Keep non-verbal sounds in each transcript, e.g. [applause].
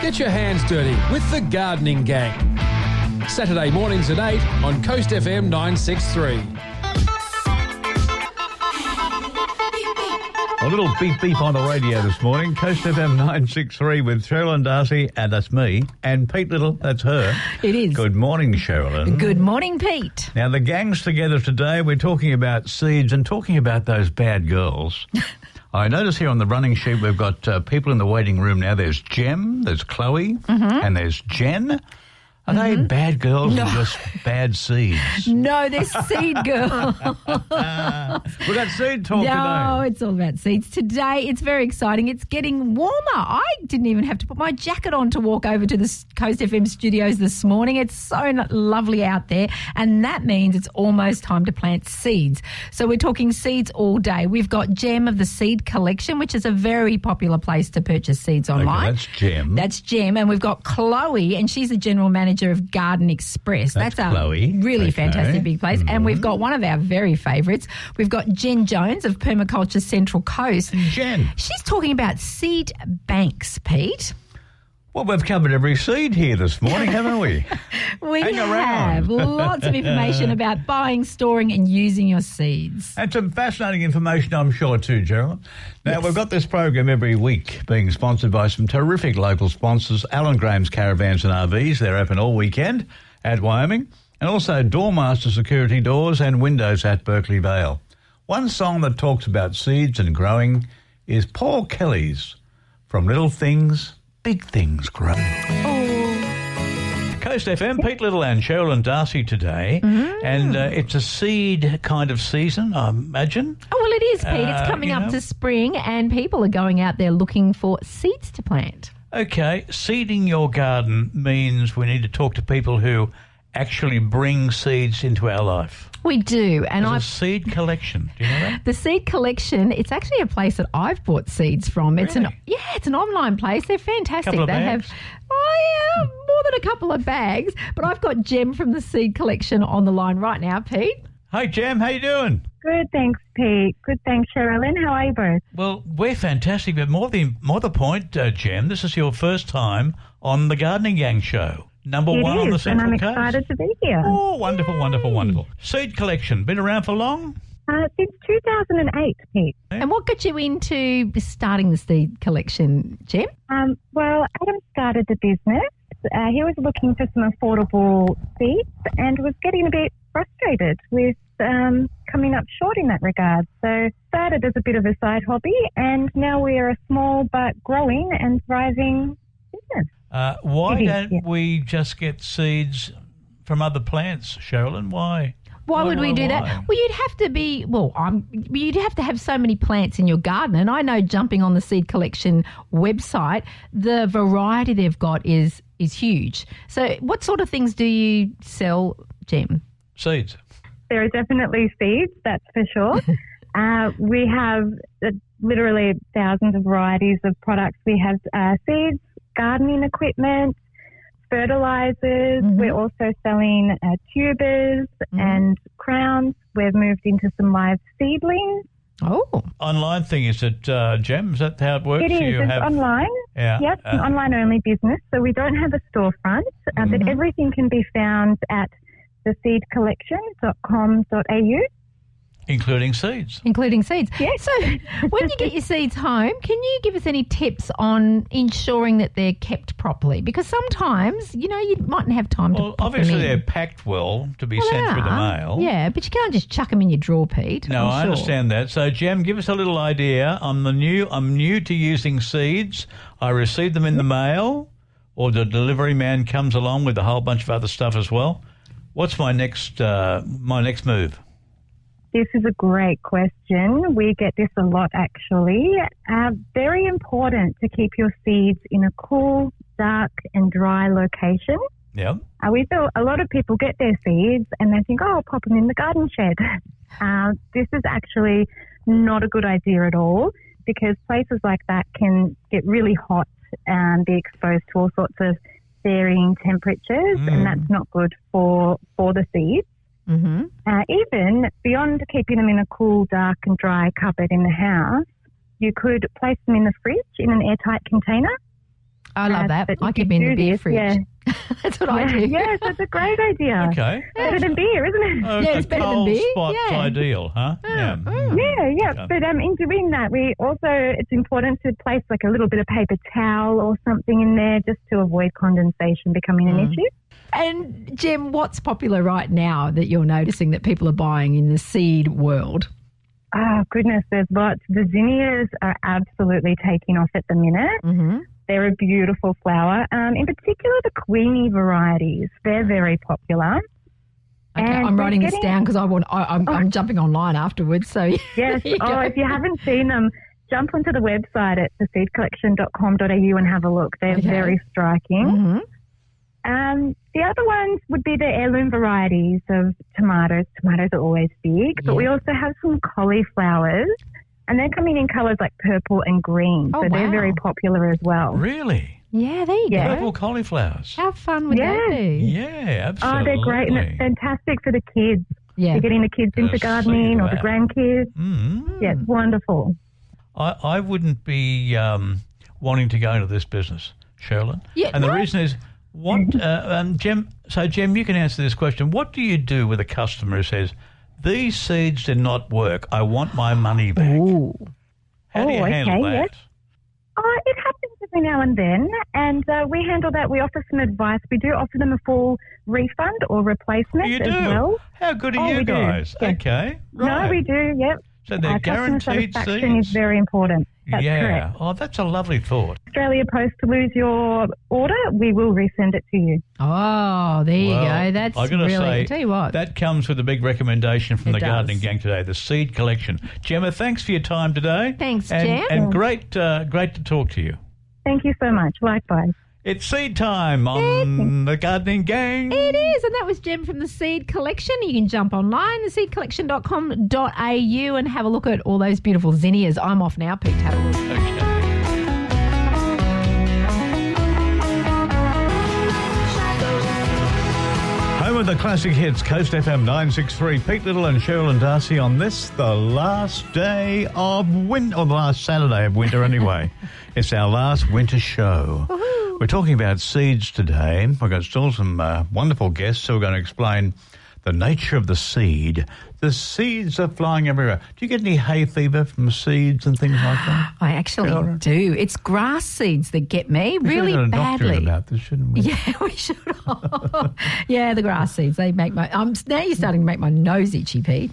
Get your hands dirty with the Gardening Gang. Saturday mornings at 8 on Coast FM 963. A little beep beep on the radio this morning. Coast FM 963 with Cheralyn Darcey, and that's me, and Pete Little, that's her. It is. Good morning, Cheralyn. Good morning, Pete. Now, the gang's together today. We're talking about seeds and talking about those bad girls. [laughs] I notice here on the running sheet we've got uh, people in the waiting room now. There's Jem, there's Chloe, Mm-hmm. and there's Jen. Are they mm-hmm. bad girls or just bad seeds? [laughs] No, they're seed [laughs] girls. We've got seed talk no, today. No, it's all about seeds. Today, it's very exciting. It's getting warmer. I didn't even have to put my jacket on to walk over to the Coast FM studios this morning. It's so lovely out there. And that means it's almost time to plant seeds. So we're talking seeds all day. We've got Gem of the Seed Collection, which is a very popular place to purchase seeds online. that's Gem. That's Gem. And we've got Chloe, and she's the general manager of Garden Express. That's a Chloe. really Okay. fantastic big place. And we've got one of our very favourites. We've got Jen Jones of Permaculture Central Coast. Jen. She's talking about seed banks, Pete. Well, we've covered every seed here this morning, haven't we? [laughs] We Hang around. have lots of information [laughs] about buying, storing, and using your seeds. And some fascinating information, I'm sure, too, Gerald. Now, we've got this program every week being sponsored by some terrific local sponsors Alan Graham's Caravans and RVs. They're open all weekend at Wyoming. And also Doormaster Security Doors and Windows at Berkeley Vale. One song that talks about seeds and growing is Paul Kelly's From Little Things, Big Things Grow. Coast FM, Pete Little and Cheralyn Darcey today. And uh, it's a seed kind of season, I imagine. Oh, well, it is, Pete. Uh, it's coming up know. to spring, and people are going out there looking for seeds to plant. Okay, seeding your garden means we need to talk to people who actually bring seeds into our life. We do, and It's a I've seed collection. Do you know that? The seed collection, it's actually a place that I've bought seeds from. It's an yeah, it's an online place. They're fantastic. Of they bags? have oh yeah, more than a couple of bags. But I've got Jem from the seed collection on the line right now, Pete. Hi, Jem. How you doing? Good, thanks, Pete. Good, thanks, Cheralyn. How are you both? Well, we're fantastic, but more the more the point, uh, Jem. This is your first time on the Gardening Gang show. Number It one on the is, and Central I'm Coast. excited to be here. Oh, wonderful, wonderful, wonderful. Seed collection. Been around for long? Uh, since 2008, Pete. And what got you into starting the seed collection, Jem? Um, well, Adam started the business. Uh, he was looking for some affordable seeds and was getting a bit frustrated with um, coming up short in that regard. So started as a bit of a side hobby, and now we are a small but growing and thriving business. Uh, why don't yeah. we just get seeds from other plants, Cheralyn? Why? Why, Why, would we why, do why? that? Well, you'd have to be well. I'm. You'd have to have so many plants in your garden, and I know jumping on the seed collection website, the variety they've got is is huge. So, what sort of things do you sell, Jem? Seeds. there are definitely seeds, that's for sure. [laughs] uh, we have uh, literally thousands of varieties of products. We have uh, seeds, gardening equipment, fertilizers. We're also selling uh, tubers and crowns. We've moved into some live seedlings. Oh, Online thing is it, uh, Jem? Is that how it works? It is. You It's have, online. Yeah. Yep, an uh, online only business. So we don't have a storefront, uh, but everything can be found at theseedcollection.com.au. including seeds. including seeds. Yes. So, when you get your seeds home, can you give us any tips on ensuring that they're kept properly? Because sometimes, you know, you mightn't have time Well, to. Well, obviously them in. they're packed well to be Well, sent they through the mail. Yeah, but you can't just chuck them in your drawer, Pete. No, I'm I sure. understand that. So, Jem, give us a little idea. I'm the new. I'm new to using seeds. I receive them in the mail, or the delivery man comes along with a whole bunch of other stuff as well. What's my next? Uh, my next move? This is a great question. We get this a lot actually. Uh, very important to keep your seeds in a cool, dark, and dry location. Yep. Uh, we feel a lot of people get their seeds and they think, oh, I'll pop them in the garden shed. [laughs] Uh, this is actually not a good idea at all because places like that can get really hot and be exposed to all sorts of varying temperatures, Mm. and that's not good for for the seeds. Mm-hmm. Uh, even beyond keeping them in a cool, dark, and dry cupboard in the house, you could place them in the fridge in an airtight container. I love Uh, that. but I keep you in the beer this, fridge. yeah. [laughs] That's what I do. yes, that's a great idea. [laughs] Okay. Better than beer, isn't it? Oh, Yeah, a it's better than beer, spot's yeah. ideal, huh? Yeah. Yeah, yeah. Okay. But um, in doing that, we also it's important to place like a little bit of paper towel or something in there just to avoid condensation becoming an issue. And Jem, what's popular right now that you're noticing that people are buying in the seed world? Oh goodness, there's lots. The zinnias are absolutely taking off at the minute. Mm-hmm. They're a beautiful flower. Um, in particular, the Queenie varieties. They're very popular. Okay, And I'm writing this down because I want. I, I'm, I'm jumping online afterwards. So [laughs] Yes. oh, go. if you haven't seen them, jump onto the website at theseedcollection.com.au and have a look. They're Okay. very striking. Mhm. Um, the other ones would be the heirloom varieties of tomatoes. Tomatoes are always big, but we also have some cauliflowers, and they're coming in colours like purple and green, Oh, so they're very popular as well. Really? Yeah, there you Yeah. Purple cauliflowers. How fun would Yeah. that be? Yeah, absolutely. Oh, they're great, and it's fantastic for the kids. Yeah. You're getting the kids Gonna into gardening or the grandkids. Mm. Yeah, it's wonderful. I, I wouldn't be um, wanting to go into this business, Cheralyn. Yeah, and the no. reason is, what, uh, um, Jem, so Jem, you can answer this question. What do you do with a customer who says, these seeds did not work, I want my money back? Ooh. How do you Oh, handle okay, that? yes. Oh, it happens every now and then, and uh, we handle that. We offer some advice. We do offer them a full refund or replacement You as do? well. How good are Oh, you guys? Yes. Okay. Right. No, we do. Yep. So they're Our customer guaranteed satisfaction seeds. is very important. That's yeah. correct. Oh, that's a lovely thought. Australia Post to lose your order, we will resend it to you. Oh, there you Well, go. That's I gotta really. say, tell you what. That comes with a big recommendation from It the Gardening. Gang today, the seed collection. Gemma, thanks for your time today. Thanks, and, Jem. And great, uh, great to talk to you. Thank you so much. Likewise. It's seed time on the Gardening Gang. It is, and that was Jem from the Seed Collection. You can jump online, theseedcollection.com.au, and have a look at all those beautiful zinnias. I'm off now, Pete. Have a look. Okay. Home of the classic hits, Coast FM 963. Pete Little and Cheralyn Darcey on this, the last day of winter, or the last Saturday of winter anyway. [laughs] it's our last winter show. We're talking about seeds today. We've got still some uh, wonderful guests who are going to explain the nature of the seed. The seeds are flying everywhere. Do you get any hay fever from seeds and things like that? [gasps] I actually do. It's grass seeds that get me We should really a badly. about this, shouldn't we? Yeah, [laughs] we should. [laughs] yeah, the grass seeds. They make my. Um, now you're starting to make my nose itchy, Pete.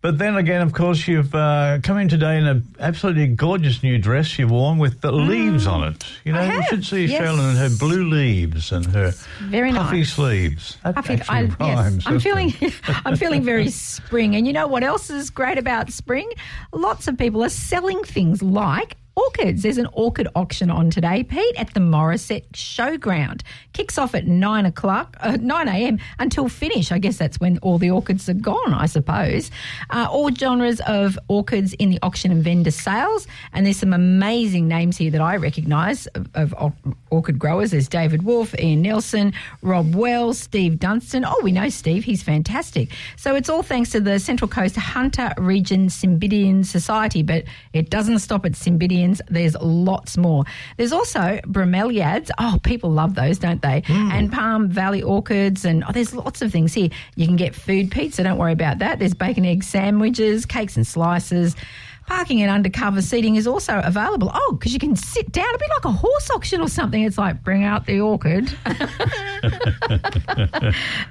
But then again, of course, you've uh, come in today in an absolutely gorgeous new dress you've worn with the leaves on it. You know, Mm. You should see yes. Cheralyn and her blue leaves and her Very puffy nice. sleeves. That I actually I, yes, I'm feeling. [laughs] I'm feeling very spring. And you know what else is great about spring? Lots of people are selling things like orchids. There's an orchid auction on today, Pete, at the Morisset Showground. Kicks off at nine o'clock, uh, nine a.m. until finish. I guess that's when all the orchids are gone. I suppose. Uh, all genres of orchids in the auction and vendor sales, and there's some amazing names here that I recognise of, of or- orchid growers. There's David Wolf, Ian Nelson, Rob Wells, Steve Dunstan. Oh, we know Steve; he's fantastic. So it's all thanks to the Central Coast Hunter Region Cymbidium Society, but it doesn't stop at There's lots more. There's also bromeliads. Oh, people love those, don't they? And Palm Valley orchids, and oh, there's lots of things here. You can get food, pizza. don't worry about that. There's bacon, egg sandwiches, cakes and slices. Parking and undercover seating is also available. Oh, because you can sit down a be like a horse auction or something. It's like bring out the orchid. [laughs]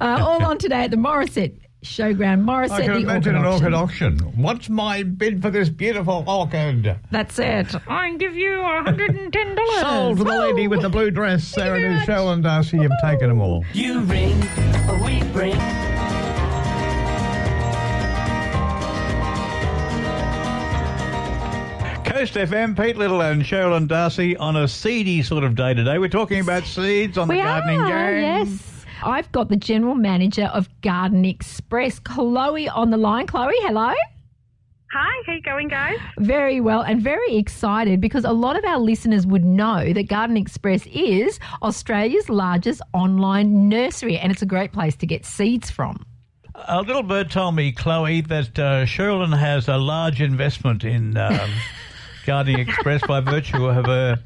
uh, all on today at the Morisset Showground. Morisset, I can the imagine orchid an orchid auction. What's my bid for this beautiful orchid? That's it. I can give you $110. Sold to the lady with the blue dress. There it is, Cheralyn Darcey. You've taken them all. You ring, we bring. Coast FM, Pete Little and Cheralyn Darcey on a seedy sort of day today. We're talking about seeds on We the gardening are, gang. yes. I've got the general manager of Garden Express, Chloe, on the line. Chloe, hello. Hi, how you going, guys? Very well, and very excited because a lot of our listeners would know that Garden Express is Australia's largest online nursery, and it's a great place to get seeds from. A little bird told me, Chloe, that uh, Cheralyn has a large investment in um, [laughs] Gardening Express by virtue of her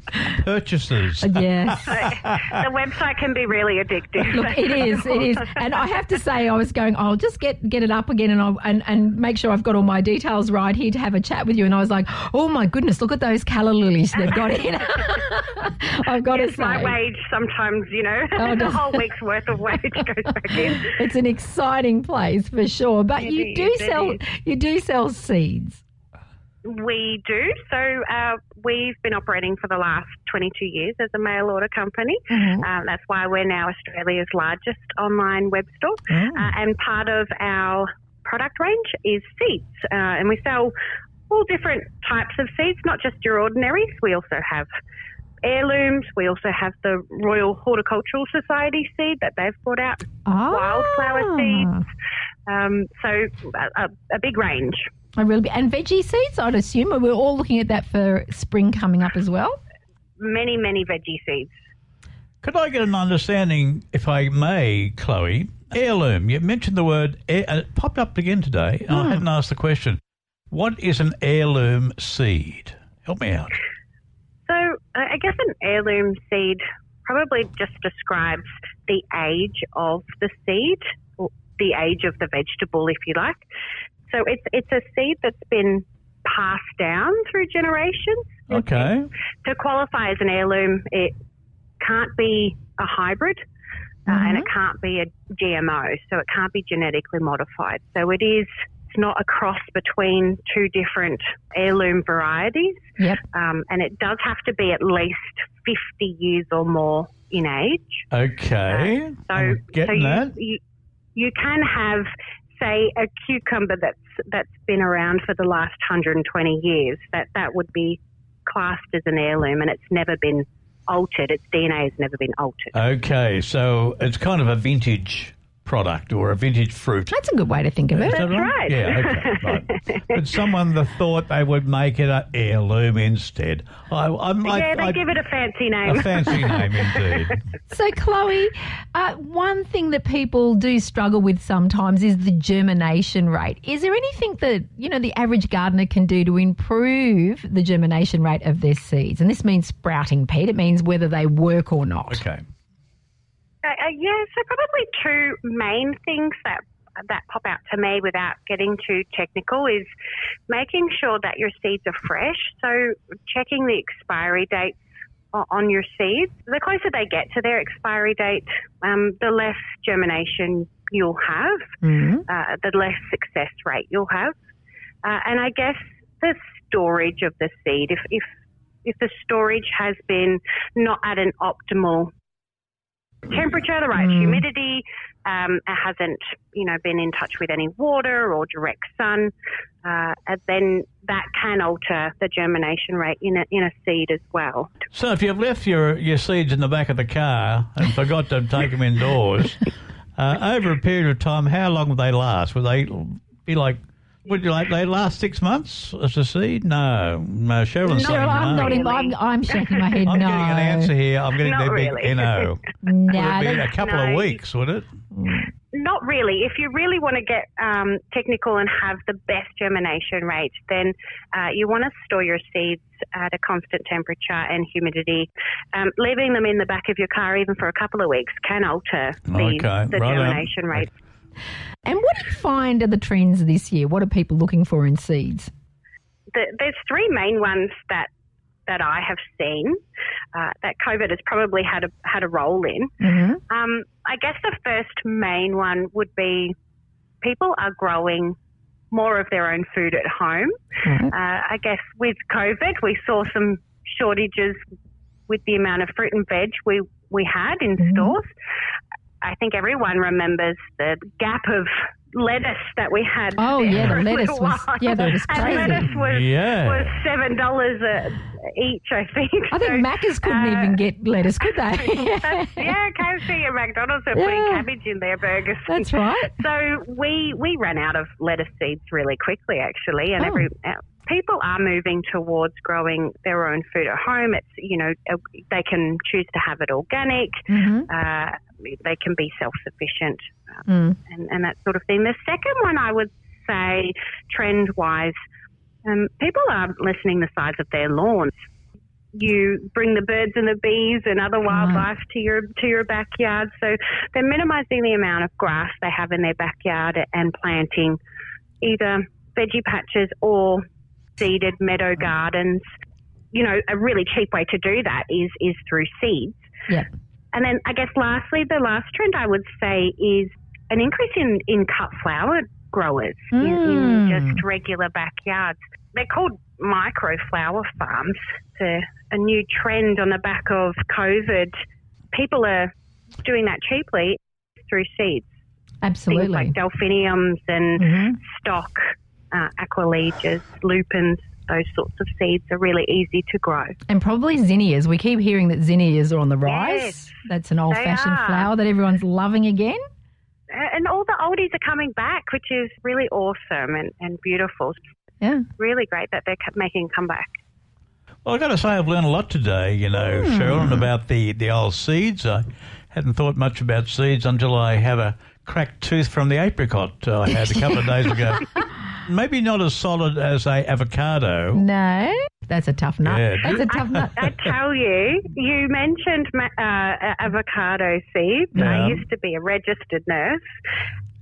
purchases. [laughs] Yes. [laughs] the website can be really addictive. Look, it is, it is, and I have to say, I was going. I'll just get get it up again, and I'll, and and make sure I've got all my details right here to have a chat with you. And I was like, oh my goodness, look at those calla lilies they've got in. [laughs] I've got to It's my wage sometimes, you know, Oh, the does- whole week's worth of wage goes back in. it's an exciting place for sure. But It you is, do sell is. you do sell seeds. We do. So uh, we've been operating for the last 22 years as a mail order company. Mm-hmm. Uh, that's why we're now Australia's largest online web store. Oh. Uh, and part of our product range is seeds. Uh, and we sell all different types of seeds, not just your ordinaries. We also have heirlooms. We also have the Royal Horticultural Society seed that they've brought out, Ah. wildflower seeds. Um, so a, a, a big range. I really and veggie seeds. I'd assume we're all looking at that for spring coming up as well. Many, many veggie seeds. Could I get an understanding, if I may, Chloe? Heirloom. You mentioned the word, heir, and it popped up again today, and I hadn't asked the question. What is an heirloom seed? Help me out. I I guess an heirloom seed probably just describes the age of the seed, or the age of the vegetable, if you like. So it's it's a seed that's been passed down through generations. Okay. To qualify as an heirloom, it can't be a hybrid. Uh, and it can't be a GMO, so it can't be genetically modified. So it is it's not a cross between two different heirloom varieties Yep. um, and it does have to be at least 50 years or more in age. Okay. So, I'm so getting you, that. you you can have, say, a cucumber that's that's been around for the last 120 years. That that would be classed as an heirloom, and it's never been altered. Its DNA has never been altered. Okay, so it's kind of a vintage product or a vintage fruit. That's a good way to think of it. That's right. Yeah, okay, [laughs] right. But someone that thought they would make it an heirloom instead. I, I'm, I, yeah, they I- give it a fancy name. a fancy name indeed. [laughs] So, Chloe, uh, one thing that people do struggle with sometimes is the germination rate. Is there anything that you know the average gardener can do to improve the germination rate of their seeds? And this means sprouting, Pete. It means whether they work or not. Okay. Uh, uh, yeah, so probably two main things that that pop out to me without getting too technical is making sure that your seeds are fresh. So checking the expiry dates on your seeds. The closer they get to their expiry date, um, the less germination you'll have, Mhm. uh, the less success rate you'll have. Uh, and I guess the storage of the seed, if, if if the storage has been not at an optimal temperature, the right humidity, um, it hasn't, you know, been in touch with any water or direct sun, uh, and then that can alter the germination rate in a, in a seed as well. So if you've left your, your seeds in the back of the car and forgot to take them indoors, [laughs] uh, over a period of time, how long will they last? Will they be like, would you like they last six months as a seed? No, no. Cheryl's saying I'm no. nodding. I'm, I'm shaking my head. No. I'm no. getting an answer here. I'm getting Not the big really. no. No, [laughs] Would it be a that- couple of weeks? Would it? Not really. If you really want to get um, technical and have the best germination rate, then uh, you want to store your seeds at a constant temperature and humidity. Um, leaving them in the back of your car even for a couple of weeks can alter the, Okay, the right on. germination rate. And what do you find are the trends this year? What are people looking for in seeds? the, there's three main ones that that I have seen uh, that COVID has probably had a had a role in. Mm-hmm. Um, I guess the first main one would be people are growing more of their own food at home. Right. Uh, I guess with COVID, we saw some shortages with the amount of fruit and veg we we had in stores. I think everyone remembers the gap of lettuce that we had. Oh, there yeah, the a lettuce was- while. yeah, that was [laughs] And crazy. lettuce was Yeah. was seven dollars each, I think. I think So, Macca's couldn't uh, even get lettuce, could [laughs] that's, they? yeah, KFC and McDonald's are putting cabbage in their burgers. That's right. So we we ran out of lettuce seeds really quickly, actually, and Oh. every uh, people are moving towards growing their own food at home. It's you know uh, they can choose to have it organic. Mhm. Uh, they can be self sufficient Mm. and, and that sort of thing. The second one I would say, trend wise, Um, people aren't listening the size of their lawns. You bring the birds and the bees and other wildlife to your to your backyard, so they're minimising the amount of grass they have in their backyard and planting either veggie patches or seeded meadow gardens. You know, a really cheap way to do that is is through seeds. Yeah. And then I guess lastly, the last trend I would say is an increase in, in cut flower growers in, in Mm. just regular backyards. They're called micro flower farms. It's a, a new trend on the back of COVID. People are doing that cheaply through seeds. Absolutely. Things like delphiniums and Mhm. stock, uh, aquilegias, lupins, those sorts of seeds are really easy to grow. And probably zinnias. We keep hearing that zinnias are on the rise. Yes, That's an old fashioned are. flower that everyone's loving again. and all the oldies are coming back, which is really awesome and, and beautiful. Yeah. Really great that they're co- making a comeback. Well, I've got to say, I've learned a lot today, you know, Hmm. Cheryl, about the, the old seeds. I hadn't thought much about seeds until I have a cracked tooth from the apricot I had a couple of days ago. [laughs] Maybe not as solid as a avocado. No, that's a tough nut. Yeah. That's a tough nut. I tell you, you mentioned uh, avocado seeds. Yeah. I used to be a registered nurse,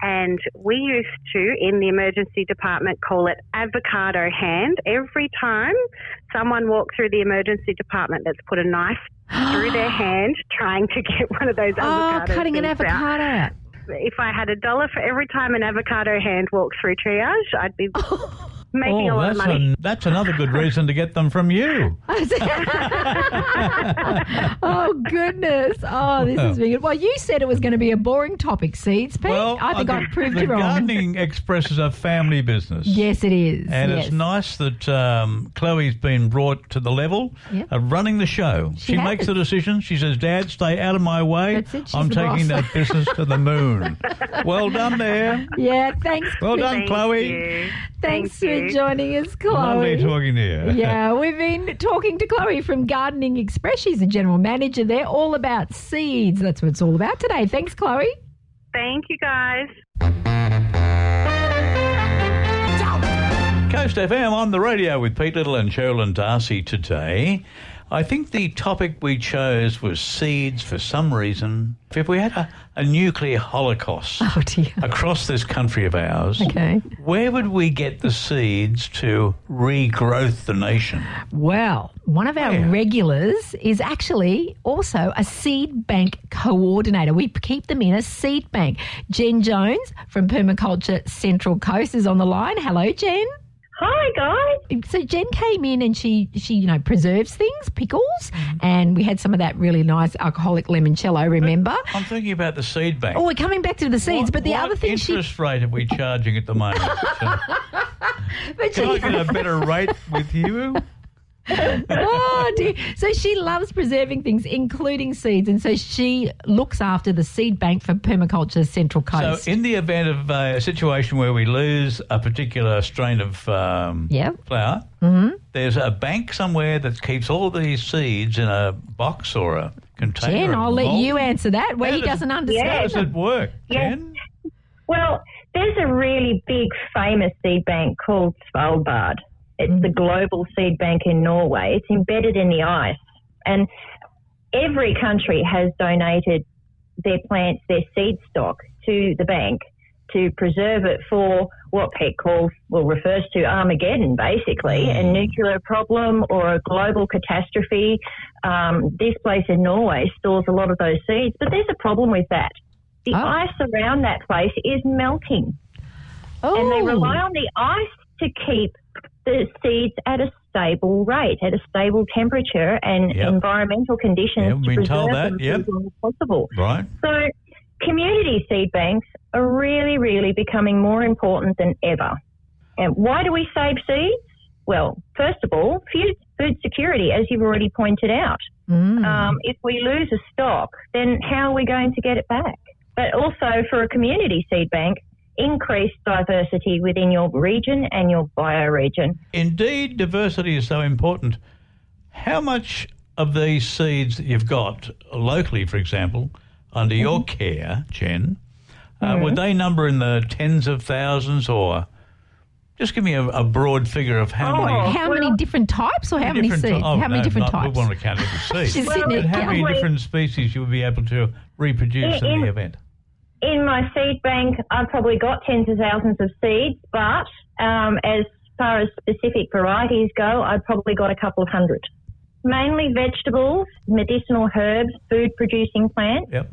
and we used to, in the emergency department, call it avocado hand. Every time someone walked through the emergency department that's put a knife through their [gasps] hand trying to get one of those Oh, avocado cutting an avocado out. If I had a dollar for every time an avocado hand walked through triage, I'd be [laughs] making a Oh, lot of that's, money. an, that's another good reason to get them from you. [laughs] oh goodness! Oh, this is being well. You said it was going to be a boring topic, seeds, Pete. I think the, I've proved the you wrong. Gardening [laughs] Express is a family business. Yes, it is. And yes. it's nice that um, Chloe's been brought to the level Yeah. of running the show. She She, makes the decision. She says, Dad, stay out of my way. That's it, she's I'm the taking boss." that business to the moon. [laughs] well done there. Yeah, thanks. Well Pete. done, Thank Chloe. you. Thanks Thank for you. joining us, Lovely Chloe. talking to you. [laughs] yeah, we've been talking to Chloe from Gardening Express. She's the general manager there, all about seeds. That's what it's all about today. Thanks, Chloe. Thank you, guys. Coast FM on the radio with Pete Little and Cheralyn Darcey today. I think the topic we chose was seeds for some reason. If we had a, a nuclear holocaust [laughs] Oh across this country of ours, Okay. where would we get the seeds to regrowth the nation? Well, one of our Yeah. regulars is actually also a seed bank coordinator. We keep them in a seed bank. Jen Jones from Permaculture Central Coast is on the line. Hello, Jen. Hi guys. So Jen came in and she she you know preserves things, pickles, and we had some of that really nice alcoholic limoncello. Remember? I'm thinking about the seed bank. Oh, we're coming back to the seeds, What- but the what other thing she interest rate are we charging at the moment? [laughs] So, but can I get a better rate with you? [laughs] oh dear. So she loves preserving things, including seeds, and so she looks after the seed bank for Permaculture Central Coast. So, in the event of uh, a situation where we lose a particular strain of um, Yep. flower, mm-hmm. there's a bank somewhere that keeps all these seeds in a box or a container. Jen, or a I'll let vault. you answer that. Where How he does- doesn't How understand. does it work, Yes. Jen? Well, there's a really big famous seed bank called Svalbard. It's the global seed bank in Norway. It's embedded in the ice. And every country has donated their plants, their seed stock to the bank to preserve it for what Pete calls, well, refers to Armageddon, basically, a nuclear problem or a global catastrophe. Um, this place in Norway stores a lot of those seeds, but there's a problem with that. The Oh. ice around that place is melting, oh, and they rely on the ice to keep the seeds at a stable rate, at a stable temperature and Yep. environmental conditions Yep, we've to been preserve told that, them yep. as long as possible. Right. So, community seed banks are really, really becoming more important than ever. And why do we save seeds? Well, first of all, food, food security, as you've already pointed out. Mm. Um, if we lose a stock, then how are we going to get it back? But also for a community seed bank, increase diversity within your region and your bioregion. Indeed, diversity is so important. How much of these seeds that you've got locally, for example, under your Mm-hmm. care, Jen, uh, would they number in the tens of thousands or Just give me a, a broad figure of how Oh, many. How many different types or how many seeds? ty- oh, how many different not- types? We want to count every [laughs] seed. Well, sitting there But how many different species you would be able to reproduce in, In- the event? In my seed bank, I've probably got tens of thousands of seeds, but um, as far as specific varieties go, I've probably got a couple of hundred. Mainly vegetables, medicinal herbs, food producing plants, Yep.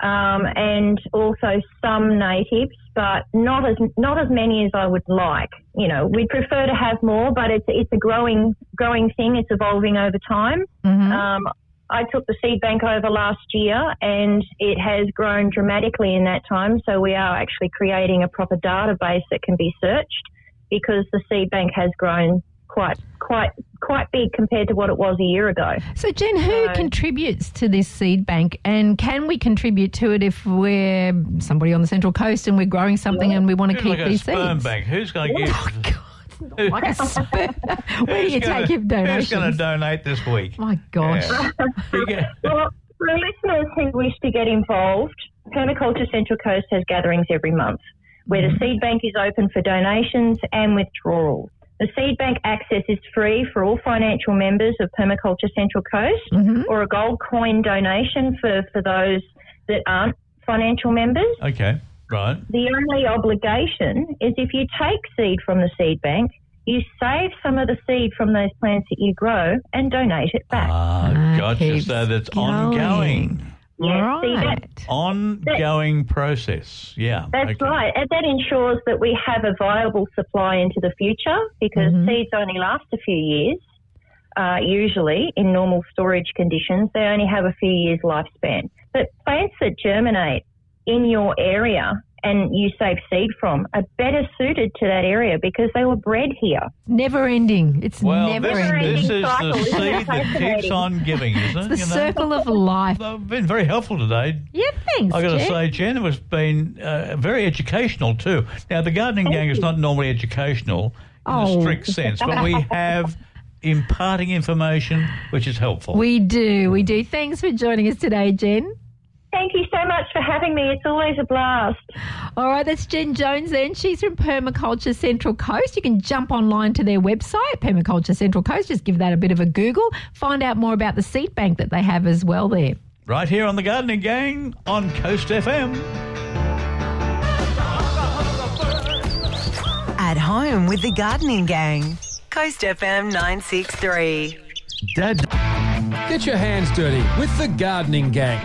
um, and also some natives, but not as not as many as I would like. You know, we'd prefer to have more, but it's it's a growing growing thing. It's evolving over time. Mhm. Um, I took the seed bank over last year and it has grown dramatically in that time. So we are actually creating a proper database that can be searched because the seed bank has grown quite, quite, quite big compared to what it was a year ago. So, Jen, who So- contributes to this seed bank, and can we contribute to it if we're somebody on the Central Coast and we're growing something and we want to Who's keep like a these sperm seeds? bank? Who's going to Oh, give? God, it's not like a. Where do you gonna- take your Who's donations? going to donate this week? My gosh. Yeah. [laughs] Well, for listeners who wish to get involved, Permaculture Central Coast has gatherings every month where the seed bank is open for donations and withdrawals. The seed bank access is free for all financial members of Permaculture Central Coast Mhm. or a gold coin donation for, for those that aren't financial members. okay, right. The only obligation is if you take seed from the seed bank, you save some of the seed from those plants that you grow and donate it back. Ah, Ah, gotcha. keeps So that's going. ongoing. Yeah, see, that- right. Ongoing process. Yeah. That's okay. right. And that ensures that we have a viable supply into the future because Mhm. seeds only last a few years. Uh, usually, in normal storage conditions, they only have a few years lifespan. But plants that germinate in your area and you save seed from are better suited to that area because they were bred here. Never ending. It's Well, never this, ending. this is cycle, the seed that keeps on giving, isn't it? the You know? circle of life. I've been very helpful today. Yeah, thanks. I've got to say, Jen, it was been uh, very educational too. Now, the gardening gang is not normally educational in Oh. the strict sense, but we [laughs] have imparting information which is helpful. We do, we do. Thanks for joining us today, Jen. Thank you so much for having me. It's always a blast. All right, that's Jen Jones then. She's from Permaculture Central Coast. You can jump online to their website, Permaculture Central Coast. Just give that a bit of a Google. Find out more about the seed bank that they have as well there. right here on the gardening gang on Coast FM. At home with the Gardening Gang. Coast FM 963. Dad. Get your hands dirty with the Gardening Gang.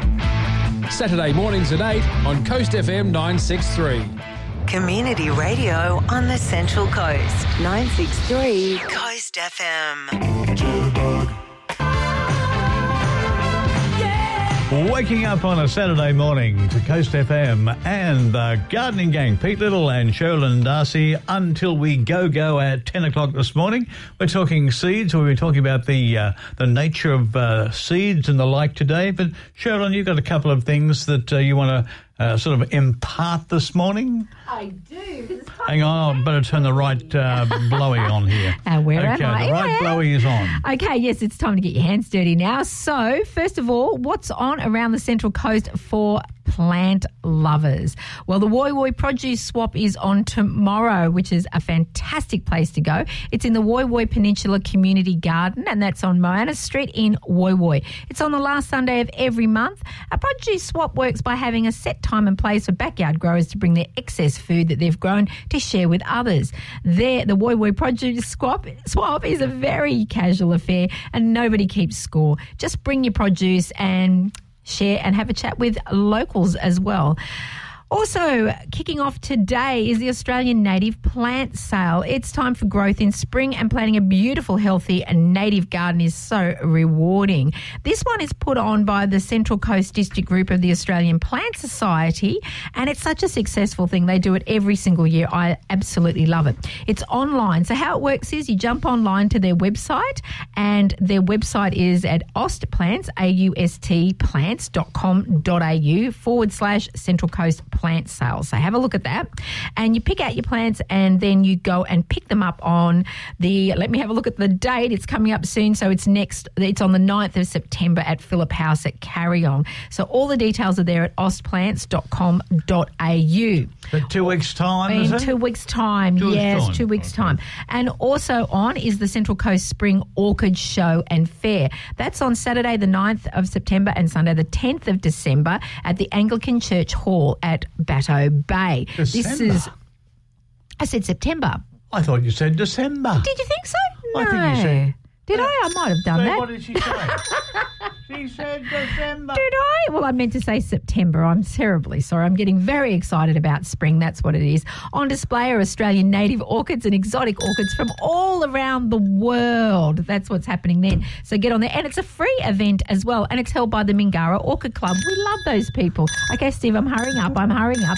Saturday mornings at 8 on Coast FM 963. Community radio on the Central Coast. 963 Coast FM. Waking up on a Saturday morning to Coast FM and the Gardening Gang, Pete Little and Cheralyn Darcey, until we go go at 10 o'clock this morning. We're talking seeds. We'll be talking about the uh, the nature of uh, seeds and the like today. But Cheralyn, you've got a couple of things that uh, you want to uh, sort of impart this morning. I do. Hang on, I better turn the right uh, [laughs] blowy on here. Uh, where am okay, I? the right I am. blowy is on. Okay, yes, it's time to get your hands dirty now. So, first of all, what's on around the Central Coast for plant lovers? Well, the Woy Woy Produce Swap is on tomorrow, which is a fantastic place to go. It's in the Woy Woy Peninsula Community Garden, and that's on Moana Street in Woy Woy. It's on the last Sunday of every month. A produce swap works by having a set time and place for backyard growers to bring their excess food that they've grown to share with others. There, the Woy Woy Produce Swap, swap is a very casual affair, and nobody keeps score. Just bring your produce and share and have a chat with locals as well. Also, kicking off today is the Australian Native Plant Sale. It's time for growth in spring, and planting a beautiful, healthy, and native garden is so rewarding. This one is put on by the Central Coast District Group of the Australian Plant Society, and it's such a successful thing. They do it every single year. I absolutely love it. It's online. So, how it works is you jump online to their website, and their website is at austplants, A U S T plants.com.au forward slash Central Coast plant sales. So have a look at that. And you pick out your plants and then you go and pick them up on the, let me have a look at the date. It's coming up soon. So it's next, it's on the 9th of September at Phillip House at Kariong. So all the details are there at austplants.com.au. But two weeks' time, In it? two weeks' time, Two weeks' yes, time. two weeks' time. And also on is the Central Coast Spring Orchid Show and Fair. That's on Saturday, the 9th of September and Sunday, the 10th of December at the Anglican Church Hall at Bateau Bay. This is, I said September. I thought you said December. Did you think so? I No. think you said- Did I? I might have done So that. what did she say? [laughs] she said December. Did I? Well, I meant to say September. I'm terribly sorry. I'm getting very excited about spring. That's what it is. On display are Australian native orchids and exotic orchids from all around the world. That's what's happening then. So get on there. And it's a free event as well. And it's held by the Mingara Orchid Club. We love those people. Okay, Steve, I'm hurrying up. I'm hurrying up.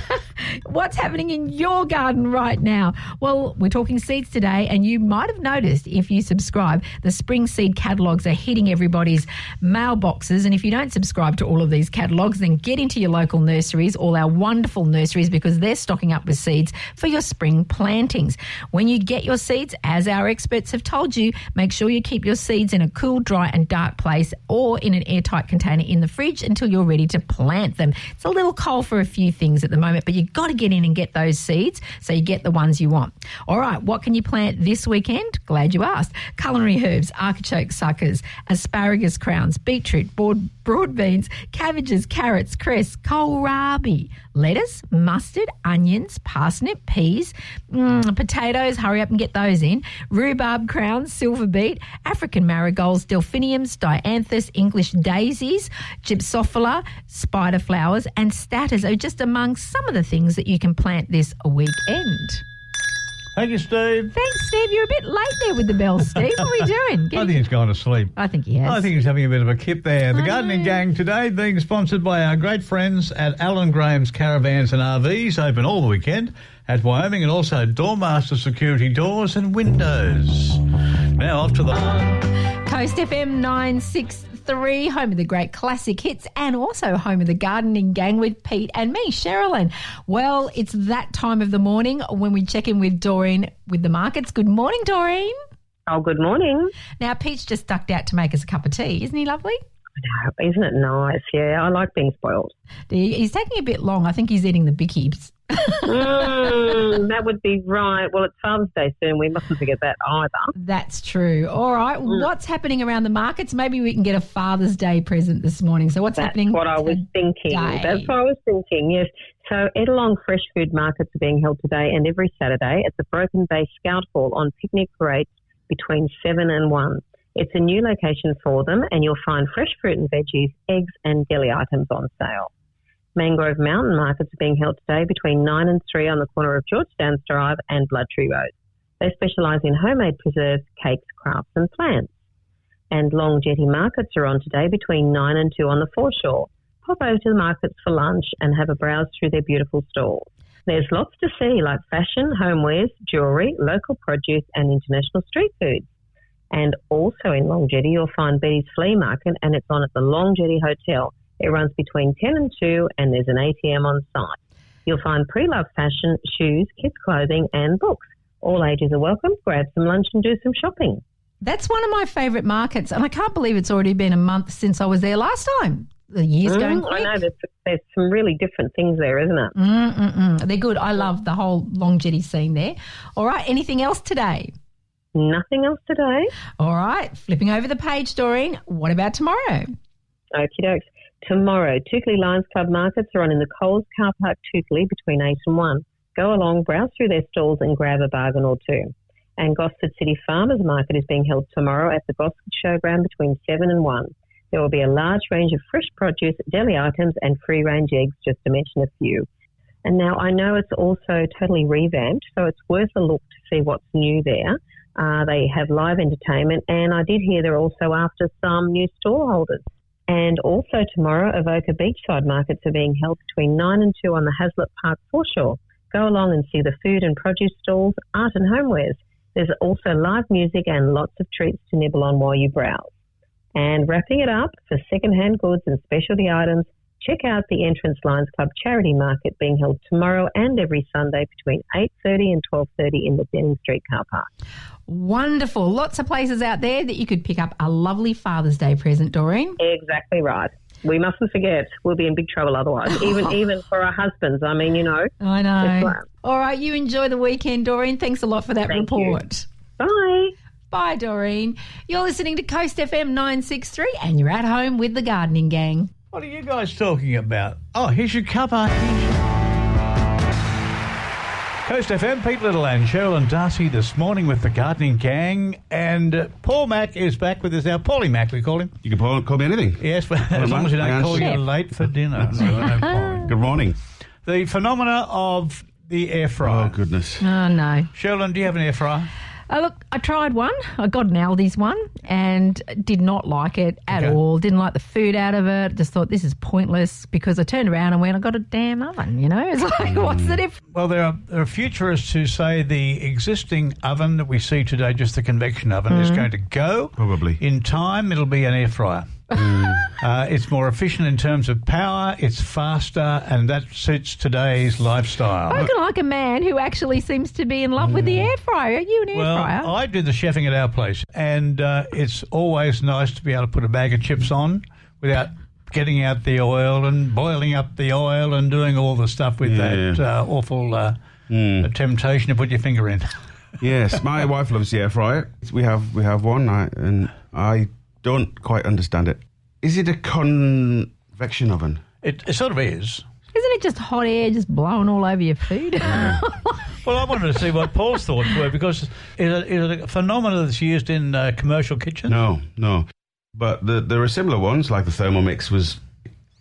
[laughs] What's happening in your garden right now? Well, we're talking seeds today, and you might have noticed if you subscribe, the spring seed catalogues are hitting everybody's mailboxes. And if you don't subscribe to all of these catalogues, then get into your local nurseries, all our wonderful nurseries, because they're stocking up with seeds for your spring plantings. When you get your seeds, as our experts have told you, make sure you keep your seeds in a cool, dry, and dark place or in an airtight container in the fridge until you're ready to plant them. It's a little cold for a few things at the moment, but you've got to get in and get those seeds so you get the ones you want. All right, what can you plant this weekend? Glad you asked. Culinary herbs, artichoke suckers, asparagus crowns, beetroot, broad, broad beans, cabbages, carrots, cress, kohlrabi, lettuce, mustard, onions, parsnip, peas, mm, potatoes, hurry up and get those in, rhubarb crowns, silver beet, African marigolds, delphiniums, dianthus, English daisies, gypsophila, spider flowers, and statters are just among some of the things that you can plant this weekend. Thank you, Steve. Thanks, Steve. You're a bit late there with the bells, Steve. What are we [laughs] doing? I think he's gone to sleep. I think he has. I think he's having a bit of a kip there. The I Gardening know. Gang today being sponsored by our great friends at Alan Graham's Caravans and RVs, open all the weekend at Wyoming, and also Doormaster Security Doors and Windows. Now off to the. Coast FM 963, home of the great classic hits, and also home of the gardening gang with Pete and me, Cheralyn. Well, it's that time of the morning when we check in with Doreen with the markets. Good morning, Doreen. Oh, good morning. Now, Pete's just ducked out to make us a cup of tea. Isn't he lovely? Isn't it nice? Yeah, I like being spoiled. He's taking a bit long. I think he's eating the bickies. Mm, [laughs] that would be right. Well, it's Father's Day soon. We mustn't forget that either. That's true. All right. What's happening around the markets? Maybe we can get a Father's Day present this morning. So, what's That's happening? what I was thinking. That's what I was thinking, yes. So, Ettalong Fresh Food Markets are being held today and every Saturday at the Broken Bay Scout Hall on picnic parades between 7 and 1. It's a new location for them, and you'll find fresh fruit and veggies, eggs, and deli items on sale. Mangrove Mountain Markets are being held today between 9 and 3 on the corner of George Downs Drive and Blood Tree Road. They specialise in homemade preserves, cakes, crafts, and plants. And Long Jetty Markets are on today between 9 and 2 on the foreshore. Pop over to the markets for lunch and have a browse through their beautiful stalls. There's lots to see like fashion, homewares, jewellery, local produce, and international street foods. And also in Long Jetty, you'll find Betty's Flea Market, and it's on at the Long Jetty Hotel. It runs between 10 and 2, and there's an ATM on site. You'll find pre loved fashion, shoes, kids' clothing, and books. All ages are welcome. Grab some lunch and do some shopping. That's one of my favourite markets, and I can't believe it's already been a month since I was there last time. The year's going Mm, quick. I know there's, there's some really different things there, isn't it? Mm-mm-mm. They're good. I love the whole long jetty scene there. All right, anything else today? Nothing else today. All right, flipping over the page, Doreen. What about tomorrow? Okie dokes. Tomorrow, Toukley Lions Club markets are on in the Coles car park Toukley between 8 and 1. Go along, browse through their stalls and grab a bargain or two. And Gosford City Farmers Market is being held tomorrow at the Gosford Showground between 7 and 1. There will be a large range of fresh produce, deli items, and free range eggs, just to mention a few. And now I know it's also totally revamped, so it's worth a look to see what's new there. Uh, they have live entertainment, and I did hear they're also after some new stall holders. And also tomorrow, Avoca Beachside markets are being held between 9 and 2 on the Heazlett Park foreshore. Go along and see the food and produce stalls, art and homewares. There's also live music and lots of treats to nibble on while you browse. And wrapping it up for second-hand goods and specialty items, check out the Entrance Lions Club charity market being held tomorrow and every Sunday between 8.30 and 12.30 in the Denning Street car park. Wonderful. Lots of places out there that you could pick up a lovely Father's Day present, Doreen. Exactly right. We mustn't forget we'll be in big trouble otherwise. Even [laughs] even for our husbands. I mean, you know. I know. like- All right, you enjoy the weekend, Doreen. Thanks a lot for that Thank you. report. Bye. Bye, Doreen. You're listening to Coast FM 963 and you're at home with the gardening gang. What are you guys talking about? Oh, here's your cuppa. Coast FM, Pete Little and Cheralyn Darcey this morning with the gardening gang. And uh, Pauly Mac is back with us now. Pauly Mac, we call him. You can call, call me anything. Yes, [laughs] but as long as you don't call you late for dinner. [laughs] No, no problem. Good morning. the phenomena of the air fryer. Oh, goodness. Oh, no. Sheldon, do you have an air fryer? Uh, look, I tried one. I got an Aldi's one and did not like it at Okay. all. Didn't like the food out of it. Just thought this is pointless because I turned around and went, I got a damn oven, you know? [laughs] It's like, what's the difference? Well, there are, there are futurists who say the existing oven that we see today, just the convection oven, is going to go. Probably. In time, it'll be an air fryer. [laughs] uh, it's more efficient in terms of power, it's faster, and that suits today's lifestyle. I can like a man who actually seems to be in love with the air fryer. Are you an air Well, fryer? I do the chefing at our place, and uh, it's always nice to be able to put a bag of chips on without getting out the oil and boiling up the oil and doing all the stuff with Yeah. that uh, awful uh, temptation to put your finger in. Yes, my wife loves the air fryer. We have we have one, I, and I don't quite understand it. Is it a convection oven? It, it sort of is. Isn't it just hot air just blowing all over your food? [laughs] Well, I wanted to see what Paul's thoughts were because is it, is it a phenomenon that's used in uh, commercial kitchens? No, no. But the, there are similar ones, like the Thermomix was,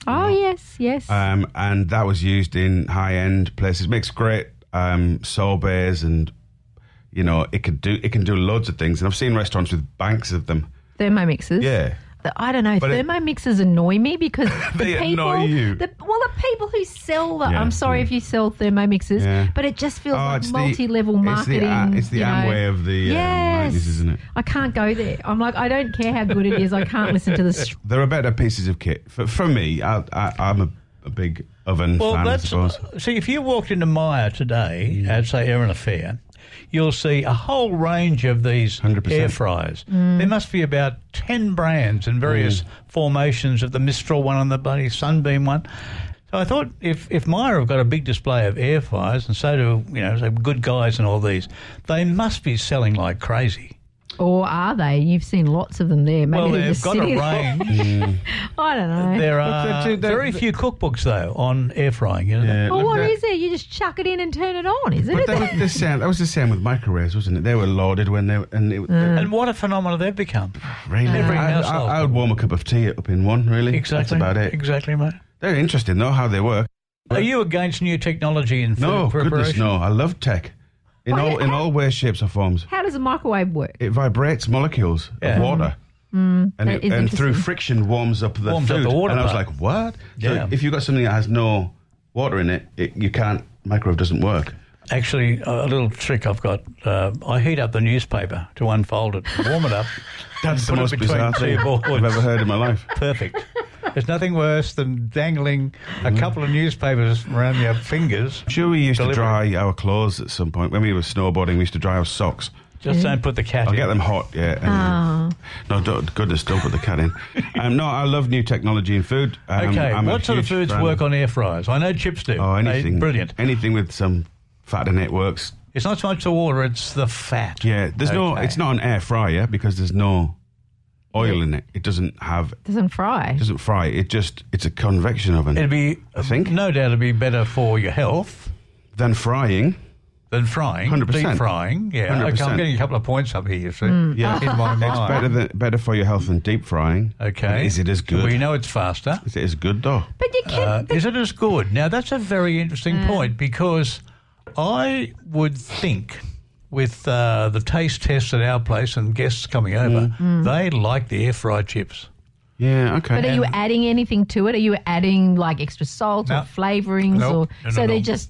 oh, yes, yes. um, and that was used in high end places. Makes great um, sorbets, and you know it could do it can do loads of things. And I've seen restaurants with banks of them. Thermomixes. Yeah, The- I don't know. But it- Thermomixes annoy me because [laughs] the They people, annoy you. The, well, the people who sell the. Yeah, I'm sorry yeah. if you sell Thermomixes, Yeah. but it just feels Oh, like multi-level it's the, marketing. uh, it's the you know. Of the, um, yes, 90s, isn't it? I can't go there. I'm like, I don't care how good it is. I can't listen to this. there are better pieces of kit for, for me. I, I, I'm a, a big oven Well, fan, I that's suppose. see if you walked into Myer today at say Erina Fair, you'll see a whole range of these 100%. air fryers. Mm. There must be about ten brands and various mm. formations of the Mistral one and the bloody Sunbeam one. So I thought if if Myer have got a big display of air fryers, and so do you know, so good guys and all these, they must be selling like crazy. Or are they? You've seen lots of them there. Maybe well, they're they've just got a sitting- range. [laughs] I don't know. there are they're- they're- very few cookbooks though on air frying. You know. Yeah, well, what that- is it? You just chuck it in and turn it on, isn't But it? that was the same. That was the same with microwaves, wasn't it? They were loaded when they and it, mm. And what a phenomenon they've become. really. Every I, household. I, I would warm a cup of tea up in one. Really, Exactly. That's about it. Exactly, mate. They're interesting though how they work. Are you against new technology in food No, preparation? goodness, no. I love tech in Why- all in how- all ways, shapes, or forms. How does a microwave work? It vibrates molecules Yeah. of water. and that it, is and through friction warms up the Warms up food. the water and I was like, what? Yeah. So if you've got something that has no water in it, it you can't. Microwave doesn't work. Actually, a little trick I've got. Uh, I heat up the newspaper to unfold it, warm it up. [laughs] That's the most between bizarre thing. I've ever heard in my life. Perfect. There's nothing worse than dangling a couple of newspapers around your fingers. Sure, we used Delivery. to dry our clothes at some point when we were snowboarding. We used to dry our socks. Just don't put the cat I'll in. get them hot, yeah. and- No, don't, goodness, don't put the cat in. [laughs] Um, no, I love new technology in food. Um, Okay, I'm a what sort of huge foods fan work on air fryers? I know chips do. Oh, They- anything. brilliant. Anything with some fat in it works. It's not so much the water; it's the fat. Yeah, there's no. Okay. It's not an air fryer because there's no oil in it. It doesn't have. Doesn't fry. It doesn't fry. It just. It's a convection oven. It'd be, I think. no doubt, it'd be better for your health Than frying. than frying. 100%. Deep frying. Yeah, okay, I'm 100%. getting a couple of points up here. You see, Yeah, in my mind. it's better than better for your health than deep frying. Okay. Is it as good? We know it's faster. Is it as good though? But you can. Uh, is it as good? Now, that's a very interesting point because I would think with uh, the taste tests at our place and guests coming over, they like the air fried chips. Yeah. Okay. but are you adding anything to it? Are you adding like extra salt No. or flavorings, Nope. or No, no, so no. they just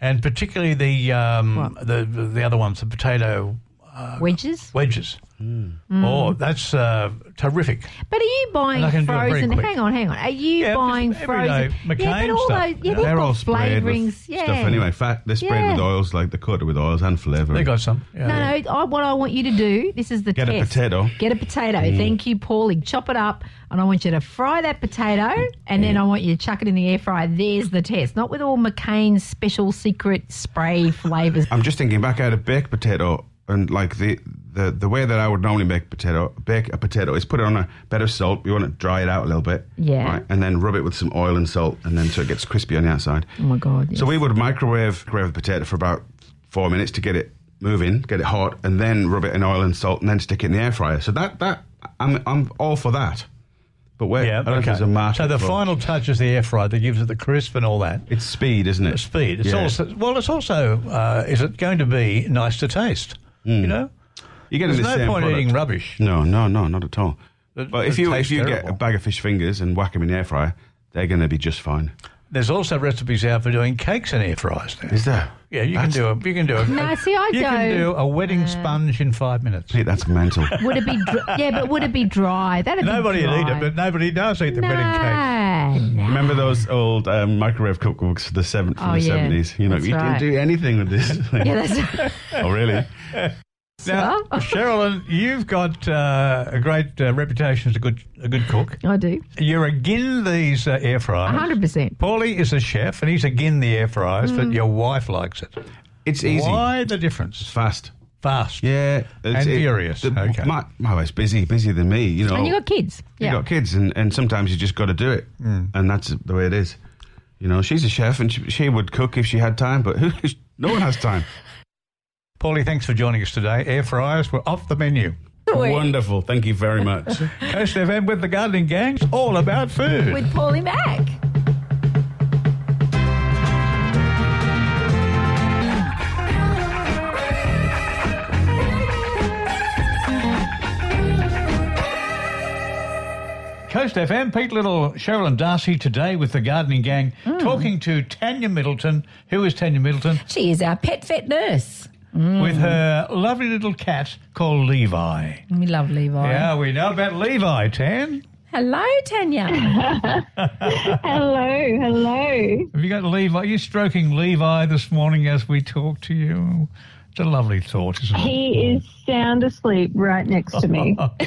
And particularly the um, the the other ones, the potato wedges? wedges. Oh, that's uh, terrific. But are you buying And I can do it very frozen? Hang on, hang on. Are you Yeah, buying frozen? McCain yeah, but all stuff. those, yeah, Yeah. they've They're all got flavourings. Yeah. stuff anyway. Fat, they're sprayed Yeah. with oils, like they're coated with oils and flavour. They got some. Yeah. No, no. I, what I want you to do, this is the Get a potato. Get a potato. Mm. Thank you, Paulie. Chop it up, and I want you to fry that potato, and then I want you to chuck it in the air fryer. There's the test. Not with all McCain's special secret spray flavours. I'm just thinking back out of baked potato and like the, the the way that I would normally make potato, bake a potato is put it on a bed of salt. You want to dry it out a little bit, Yeah. right? And then rub it with some oil and salt, and then so it gets crispy on the outside. Oh my god! yes. So we would microwave, microwave the potato for about four minutes to get it moving, get it hot, and then rub it in oil and salt, and then stick it in the air fryer. So that that I'm I'm all for that. But where Yeah, I don't know if okay. there's a market. So the for- final touch is the air fryer that gives it the crisp and all that. it's speed, isn't it? Speed. It's Yeah. also well. It's also uh, is it going to be nice to taste? You know, You get there's the no same point product. eating rubbish. No, no, no, not at all. It- but if you if you terrible. get a bag of fish fingers and whack them in the air fryer, they're going to be just fine. There's also recipes out for doing cakes in air fryers. Now. Is there? Yeah, you That's- can do a you can do a No, see, I you go- can do a wedding sponge in five minutes. Mate, that's mental. [laughs] would it be? Dr- yeah, but would it be dry? That'd Nobody be would eat it, but nobody does eat the no, wedding cake. no. Remember those old um, microwave cookbooks from the seven, from Oh, the yeah. seventies? You know, That's you right. can do anything with this. [laughs] Yeah, that's. oh, really? [laughs] Now, So? [laughs] Cheralyn, you've got uh, a great uh, reputation as a good a good cook. I do. You're again these uh, air fryers. hundred percent. Paulie is a chef, and he's again the air fryers, but your wife likes it. It's easy. Why the difference? It's fast. Fast. Yeah, it's, And furious. Okay. My, my wife's busy, busier than me. You know, And you got kids. you Yeah. got kids, and, and sometimes you just got to do it, Hmm. and that's the way it is. You know, she's a chef, and she, she would cook if she had time, but who, [laughs] no one has time. Paulie, thanks for joining us today. Air fryers were off the menu. [laughs] Sweet. Wonderful, thank you very much. [laughs] Coast FM with the Gardening Gang, it's all about food. With Pauly Mac. Coast FM, Pete Little, Cheralyn Darcey today with the Gardening Gang, Hmm. talking to Tanya Middleton. Who is Tanya Middleton? She is our pet vet nurse. With her lovely little cat called Levi. We love Levi. Yeah, we know about Levi, Tan. Hello, Tanya. [laughs] Hello, hello. Have you got Levi? Are you stroking Levi this morning as we talk to you? It's a lovely thought, isn't it? He is sound asleep right next to me. [laughs]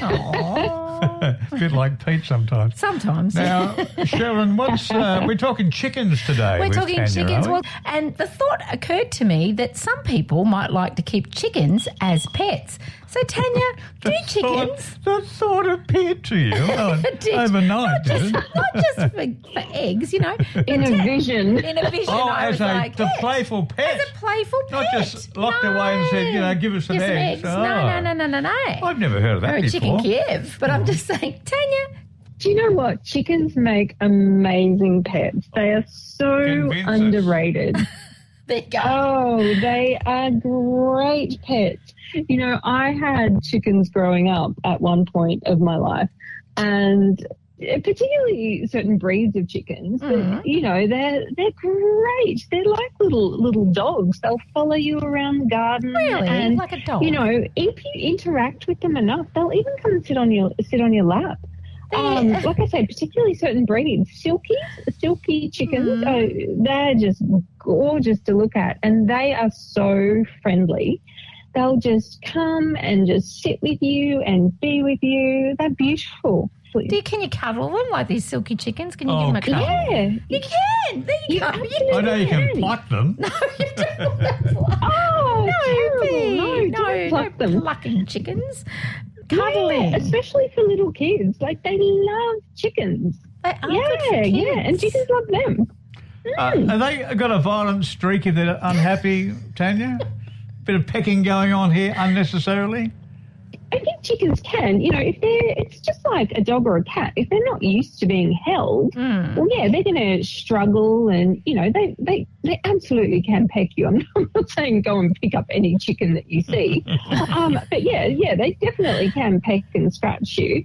a bit like Pete sometimes. Sometimes. Now, Sharon, what's uh, we're talking chickens today? We're talking Tanya, chickens. we? Well, and the thought occurred to me that some people might like to keep chickens as pets. So, Tanya, do That chickens? Thought, that thought appeared to you [laughs] oh, overnight, not just, not just for, for eggs, you know. In a vision. In a vision, Oh, I as was a like, the yes, playful pet. As a playful pet. Not just locked away and said, you know, give us some Give eggs. No, Oh. no, no, no, no, no. I've never heard of that Or a before. chicken Kiev. But I'm just saying, Tanya, Do you know what? Chickens make amazing pets. They are so Convince us. underrated. [laughs] there you go. Oh, they are great pets. You know, I had chickens growing up at one point of my life, and particularly certain breeds of chickens. but, Mhm. you know, they're they're great. They're like little little dogs. They'll follow you around the garden. really? and like a dog. you know, if you interact with them enough, they'll even come and sit on your sit on your lap. Um, like I say, particularly certain breeds, silkies, silky chickens, Mm. oh, they're just gorgeous to look at, and they are so friendly. They'll just come and just sit with you and be with you. They're beautiful. Do you, can you cuddle them like these silky chickens? Can you Oh, give them a cuddle? Yeah. You can. There you, You go. absolutely I know you can can. pluck them. [laughs] No, you don't. That's. [laughs] Oh, no, terrible. No, no, don't pluck no them. plucking chickens. Yeah, Cuddling. especially for little kids. Like they love chickens. They are yeah, good for kids. yeah, and chickens love them. Uh, have they got a violent streak if they're unhappy, Tanya? [laughs] Bit of pecking going on here unnecessarily? I think chickens can, you know, if they're, it's just like a dog or a cat. If they're not used to being held, Mm. well, yeah, they're going to struggle and, you know, they, they, they absolutely can peck you. I'm [laughs] not, I'm not saying go and pick up any chicken that you see. [laughs] um, but yeah, yeah, they definitely can peck and scratch you.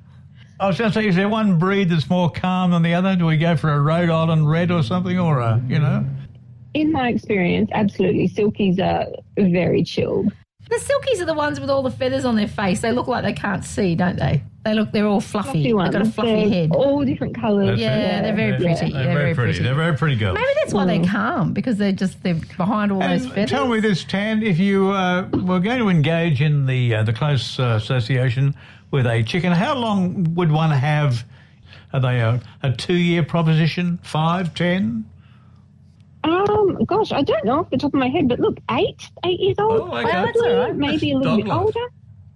I was going to say, is there one breed that's more calm than the other? Do we go for a Rhode Island Red or something, or a, you know? In my experience, absolutely, silkies are very chilled. The silkies are the ones with all the feathers on their face. They look like they can't see, don't they? They look, they're all fluffy. Fluffy They've got a fluffy They're head. All different colours. That's Yeah, they're very pretty. They're, They're very, very pretty. pretty. They're very pretty girls. Maybe that's why they're calm because they're just they're behind all those feathers. tell me this, Tan, if you uh, were going to engage in the uh, the close uh, association with a chicken, how long would one have? Are they a, a two year proposition? Five, ten? Um, gosh, I don't know off the top of my head, but look, eight, eight years old, Oh, okay. probably, That's all right. maybe a little bit life. older.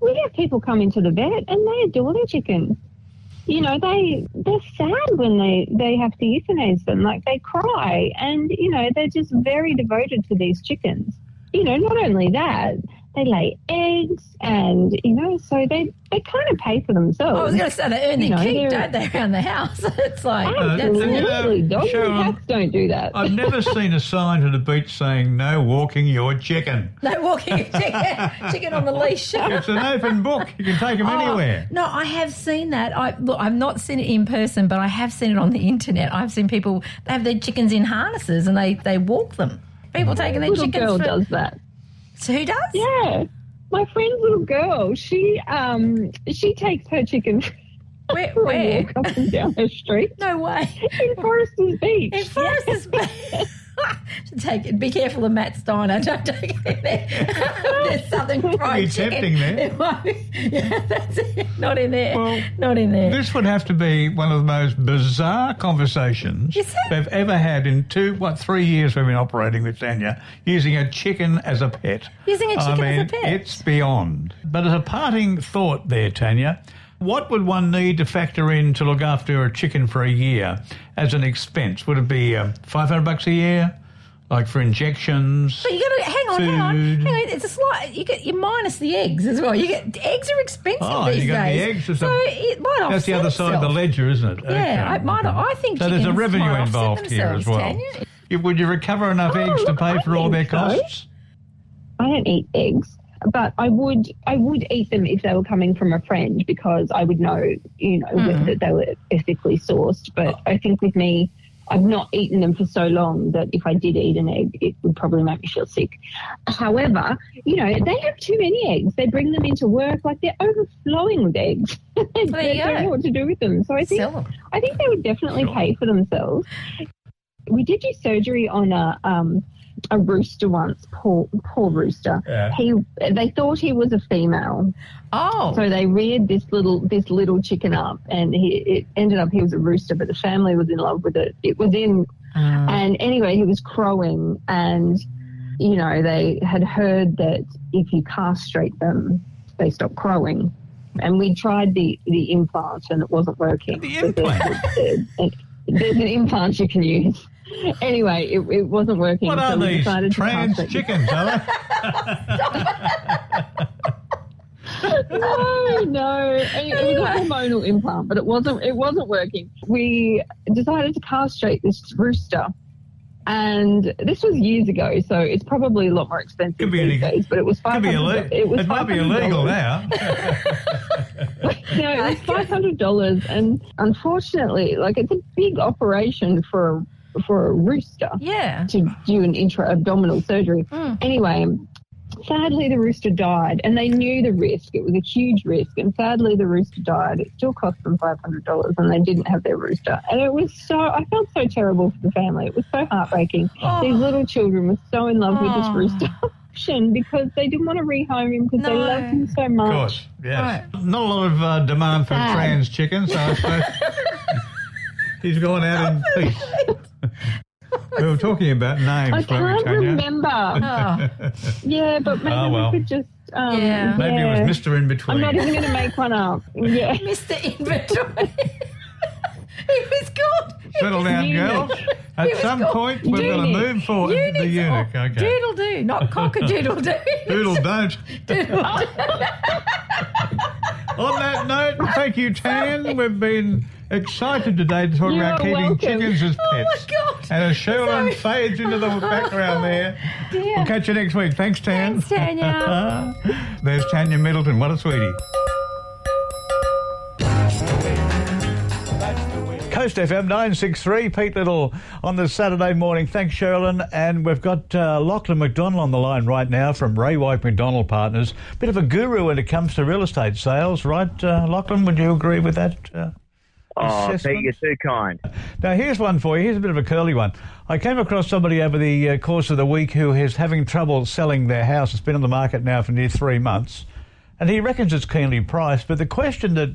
We have people come into the vet and they adore their chickens. You know, they they're sad when they they have to euthanize them, like they cry, and you know they're just very devoted to these chickens. You know, not only that, they lay eggs, and you know, so they they kind of pay for themselves. I was going to say they earn You their know, keep, they're- don't they, [laughs] around the house? [laughs] it's like Uh, that's do you it. know- Absolutely, dogs Sharon, and cats don't do that. I've never [laughs] seen a sign at the beach saying no walking your chicken. No walking your chicken, chicken on the leash. It's an open book. You can take them Oh, anywhere. No, I have seen that. I look, I've not seen it in person, but I have seen it on the internet. I've seen people they have their chickens in harnesses and they, they walk them. People taking their little chickens girl for, does that. So who does? Yeah, my friend's little girl. She um she takes her chicken [laughs] Where? for a walk up and down her street No way. in Forresters Beach. In Foresters Bay. [laughs] Should take it. Be careful of Matt Steiner. Don't take it there. [laughs] There's something fried chicken. tempting there. It might be- Yeah, that's it. Not in there. Well, Not in there. This would have to be one of the most bizarre conversations they've ever had in two, what, three years we've been operating with Tanya, using a chicken as a pet. Using a chicken mean, as a pet. It's beyond. But as a parting thought there, Tanya, what would one need to factor in to look after a chicken for a year as an expense? Would it be um, 500 bucks a year? Like for injections? But you got to hang on, hang on, hang on. It's a slight. You get you minus the eggs as well. You get eggs are expensive Oh, these you got the days. eggs. As so it might that's the offset other side of the ledger, isn't it? Yeah, I, might, I think So there's a revenue involved here as well. You- Would you recover enough Oh, eggs to look, pay I for all their think so. costs? I don't eat eggs, but I would I would eat them if they were coming from a friend because I would know you know Mm. that they were ethically sourced. But I think with me. I've not eaten them for so long that if I did eat an egg, it would probably make me feel sick. However, you know, they have too many eggs. They bring them into work like they're overflowing with eggs. [laughs] they don't know what to do with them. So I think them. I think they would definitely Sure. pay for themselves. We did do surgery on a um, a rooster once, poor poor rooster. Yeah. He they thought he was a female, Oh, so they reared this little this little chicken up, and he it ended up he was a rooster, but the family was in love with it. It was in, ah. and anyway, he was crowing, and you know they had heard that if you castrate them, they stop crowing. And we tried the, the implant and it wasn't working. The there's- implant? there's- there's an implant you can use. [laughs] Anyway, it, it wasn't working. What so are these? decided to Trans chickens, are [laughs] [laughs] no, no. It, it was a hormonal implant, but it wasn't. It wasn't working. We decided to castrate this rooster, and this was years ago, so it's probably a lot more expensive Could be these illegal. days. But it was five illegal. It was It might be illegal $500. now. No, it was five hundred dollars, and unfortunately, like it's a big operation for for a rooster yeah. to do an intra-abdominal surgery. Mm. Anyway, sadly the rooster died, and they knew the risk. It was a huge risk, and sadly the rooster died. It still cost them five hundred dollars, and they didn't have their rooster. And it was so I felt so terrible for the family. It was so heartbreaking. Oh. These little children were so in love with this Oh. rooster. Because they didn't want to rehome him because they loved him so Of much. course, yes. Not a lot of uh, demand for Sad. trans chickens, so I suppose [laughs] he's gone out in peace. we were talking about names, I weren't we, can't remember. [laughs] Oh, Yeah, but maybe Oh, well. we could just. Um, Yeah. Maybe yeah. it was Mr. In Between. I'm not even going to make one up. [laughs] Yeah. Mr. Inventory. he was good. Settle down, Eunuch. girls. At some called point, we're going to move forward. The eunuch, oh, okay. Doodle do, not cock a doodle do. [laughs] Doodle don't. Doodle. On that note, thank you, Tan. We've been excited today to talk You're about keeping welcome. chickens as Oh my pets. God. And as Cheralyn fades into the background there, [laughs] Dear. we'll catch you next week. Thanks, Tan. Thanks, Tanya. [laughs] There's Tanya Middleton. What a sweetie. Coast FM 963. Pete Little on the Saturday morning. Thanks, Cheralyn. And we've got uh, Lachlan Macdonald on the line right now from Ray White Macdonald Partners. Bit of a guru when it comes to real estate sales, right, uh, Lachlan? Would you agree with that? Uh, Oh? Pete, you're too kind. Now, here's one for you. Here's a bit of a curly one. I came across somebody over the uh, course of the week who is having trouble selling their house. It's been on the market now for near three months. And he reckons it's keenly priced. But the question that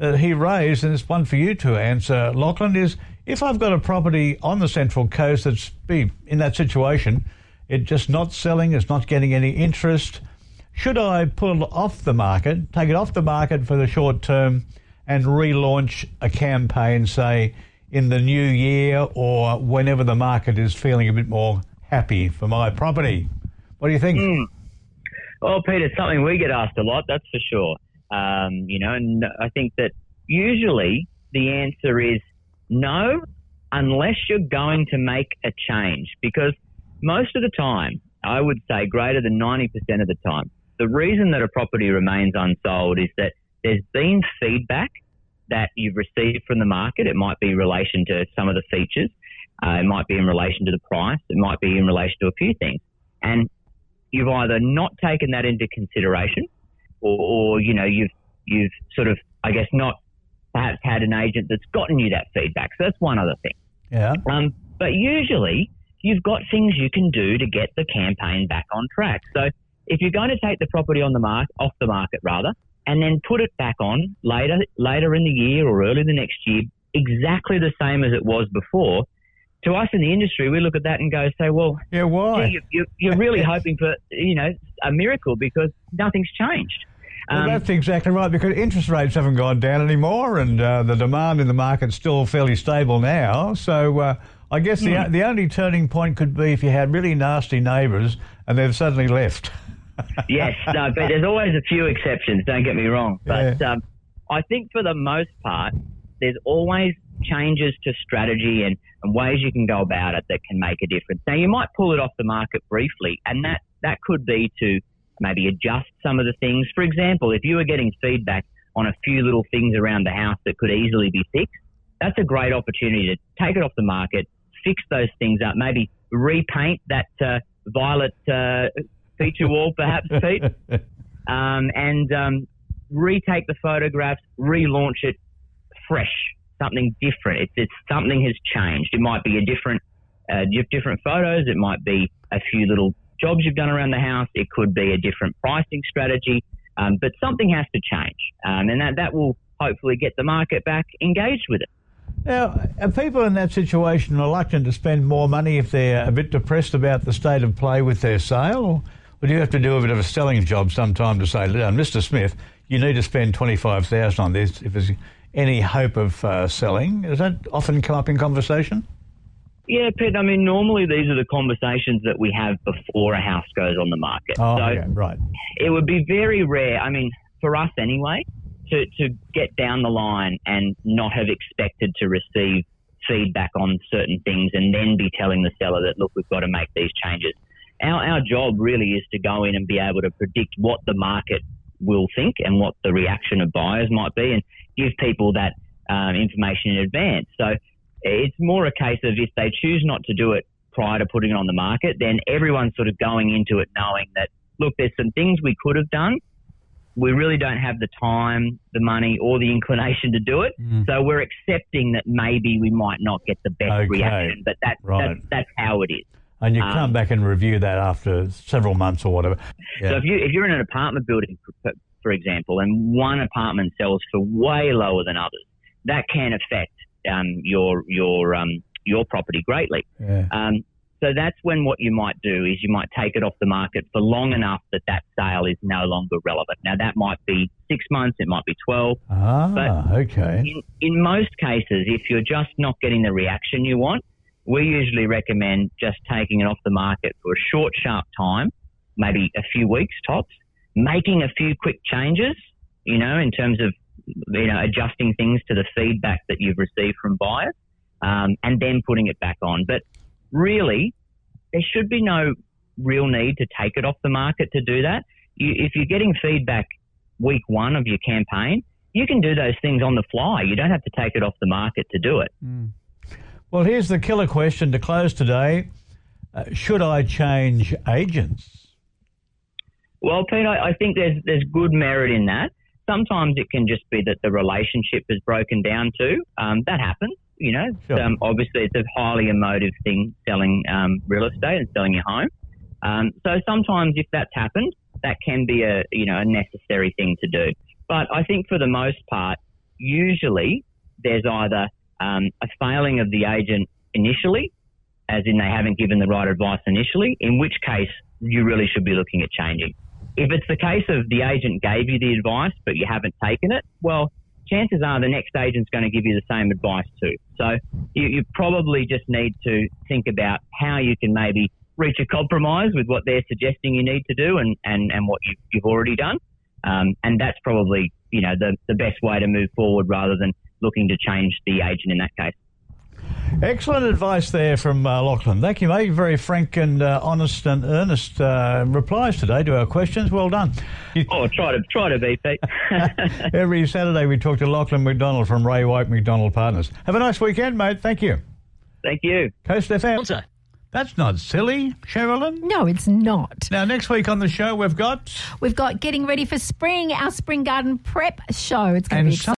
uh, he raised, and it's one for you to answer, Lachlan, is if I've got a property on the Central Coast that's be in that situation, it just not selling, it's not getting any interest, should I pull off the market, take it off the market for the short term, and relaunch a campaign, say, in the new year or whenever the market is feeling a bit more happy for my property? What do you think? Hmm. Well, Pete, it's something we get asked a lot, that's for sure. Um, you know, and I think that usually the answer is no, unless you're going to make a change. Because most of the time, I would say greater than 90% of the time, the reason that a property remains unsold is that there's been feedback that you've received from the market. It might be in relation to some of the features. Uh, it might be in relation to the price. It might be in relation to a few things. And you've either not taken that into consideration or, or you know, you've, you've sort of, I guess, not perhaps had an agent that's gotten you that feedback. So that's one other thing. Yeah. Um, but usually you've got things you can do to get the campaign back on track. So if you're going to take the property on the mark off the market rather, and then put it back on later later in the year or early the next year, exactly the same as it was before. To us in the industry, we look at that and go, say, well, yeah, why? you, you, you're really [laughs] hoping for you know a miracle because nothing's changed. Well, Um, that's exactly right because interest rates haven't gone down anymore, and uh, the demand in the market's still fairly stable now. So uh, I guess the Hmm. the only turning point could be if you had really nasty neighbours and they've suddenly left. [laughs] yes, no, but there's always a few exceptions. Don't get me wrong, but um, I think for the most part, there's always changes to strategy and, and ways you can go about it that can make a difference. Now, you might pull it off the market briefly, and that that could be to maybe adjust some of the things. For example, if you were getting feedback on a few little things around the house that could easily be fixed, that's a great opportunity to take it off the market, fix those things up, maybe repaint that uh, violet uh, feature wall, perhaps, [laughs] Pete, um, and um, retake the photographs, relaunch it fresh, something different. It's, it's something has changed. It might be a different, uh, different photos. It might be a few little jobs you've done around the house. It could be a different pricing strategy. Um, but something has to change, um, and that that will hopefully get the market back engaged with it. Now, are people in that situation reluctant to spend more money if they're a bit depressed about the state of play with their sale? Or would you have to do a bit of a selling job sometime to say, "Look, Mr. Smith, you need to spend 25000 on this if there's any hope of uh, selling? Does that often come up in conversation? Yeah, Pete. I mean, normally these are the conversations that we have before a house goes on the market. Oh, so yeah, right. it would be very rare. I mean, for us anyway, to to get down the line and not have expected to receive feedback on certain things, and then be telling the seller that look, we've got to make these changes. Our our job really is to go in and be able to predict what the market will think and what the reaction of buyers might be, and give people that um, information in advance. So it's more a case of if they choose not to do it prior to putting it on the market, then everyone's sort of going into it knowing that, look, there's some things we could have done. We really don't have the time, the money, or the inclination to do it. So we're accepting that maybe we might not get the best Okay. reaction, but that, Right. that's, that's how it is. And you Um, come back and review that after several months or whatever. So if you if you're in an apartment building, for, for example, and one apartment sells for way lower than others, that can affect um, your your um, your property greatly. Yeah. Um, so that's when what you might do is you might take it off the market for long enough that that sale is no longer relevant. Now that might be six months, it might be twelve. Ah, okay. In, in most cases, if you're just not getting the reaction you want, we usually recommend just taking it off the market for a short, sharp time, maybe a few weeks tops, making a few quick changes, you know, in terms of, you know, adjusting things to the feedback that you've received from buyers, um, and then putting it back on. But really, there should be no real need to take it off the market to do that. You, if you're getting feedback week one of your campaign, you can do those things on the fly. You don't have to take it off the market to do it. Well, here's the killer question to close today. Uh, should I change agents? Well, Pete, I, I think there's there's good merit in that. Sometimes it can just be that the relationship is broken down too. Um, that happens, you know. Sure. Um, obviously, it's a highly emotive thing selling um, real estate and selling your home. Um, so sometimes, if that's happened, that can be a you know a necessary thing to do. But I think for the most part, usually there's either um, a failing of the agent initially, as in they haven't given the right advice initially, in which case you really should be looking at changing. If it's the case of the agent gave you the advice but you haven't taken it, well, chances are the next agent's going to give you the same advice too. So you, you probably just need to think about how you can maybe reach a compromise with what they're suggesting you need to do and, and, and what you've, you've already done. Um, and that's probably, you know, the, the best way to move forward rather than looking to change the agent in that case. Excellent advice there from uh, Lachlan. Thank you, mate. Very frank and uh, honest and earnest uh, replies today to our questions. Well done. Oh, try to try to be, Pete. [laughs] [laughs] Every Saturday we talk to Lachlan Macdonald from Ray White Macdonald Partners. Have a nice weekend, mate. Thank you. Thank you. Coast FM. That's not silly, Cheralyn. No, it's not. Now, next week on the show, we've got. We've got getting ready for spring, our spring garden prep show. It's going to be exciting.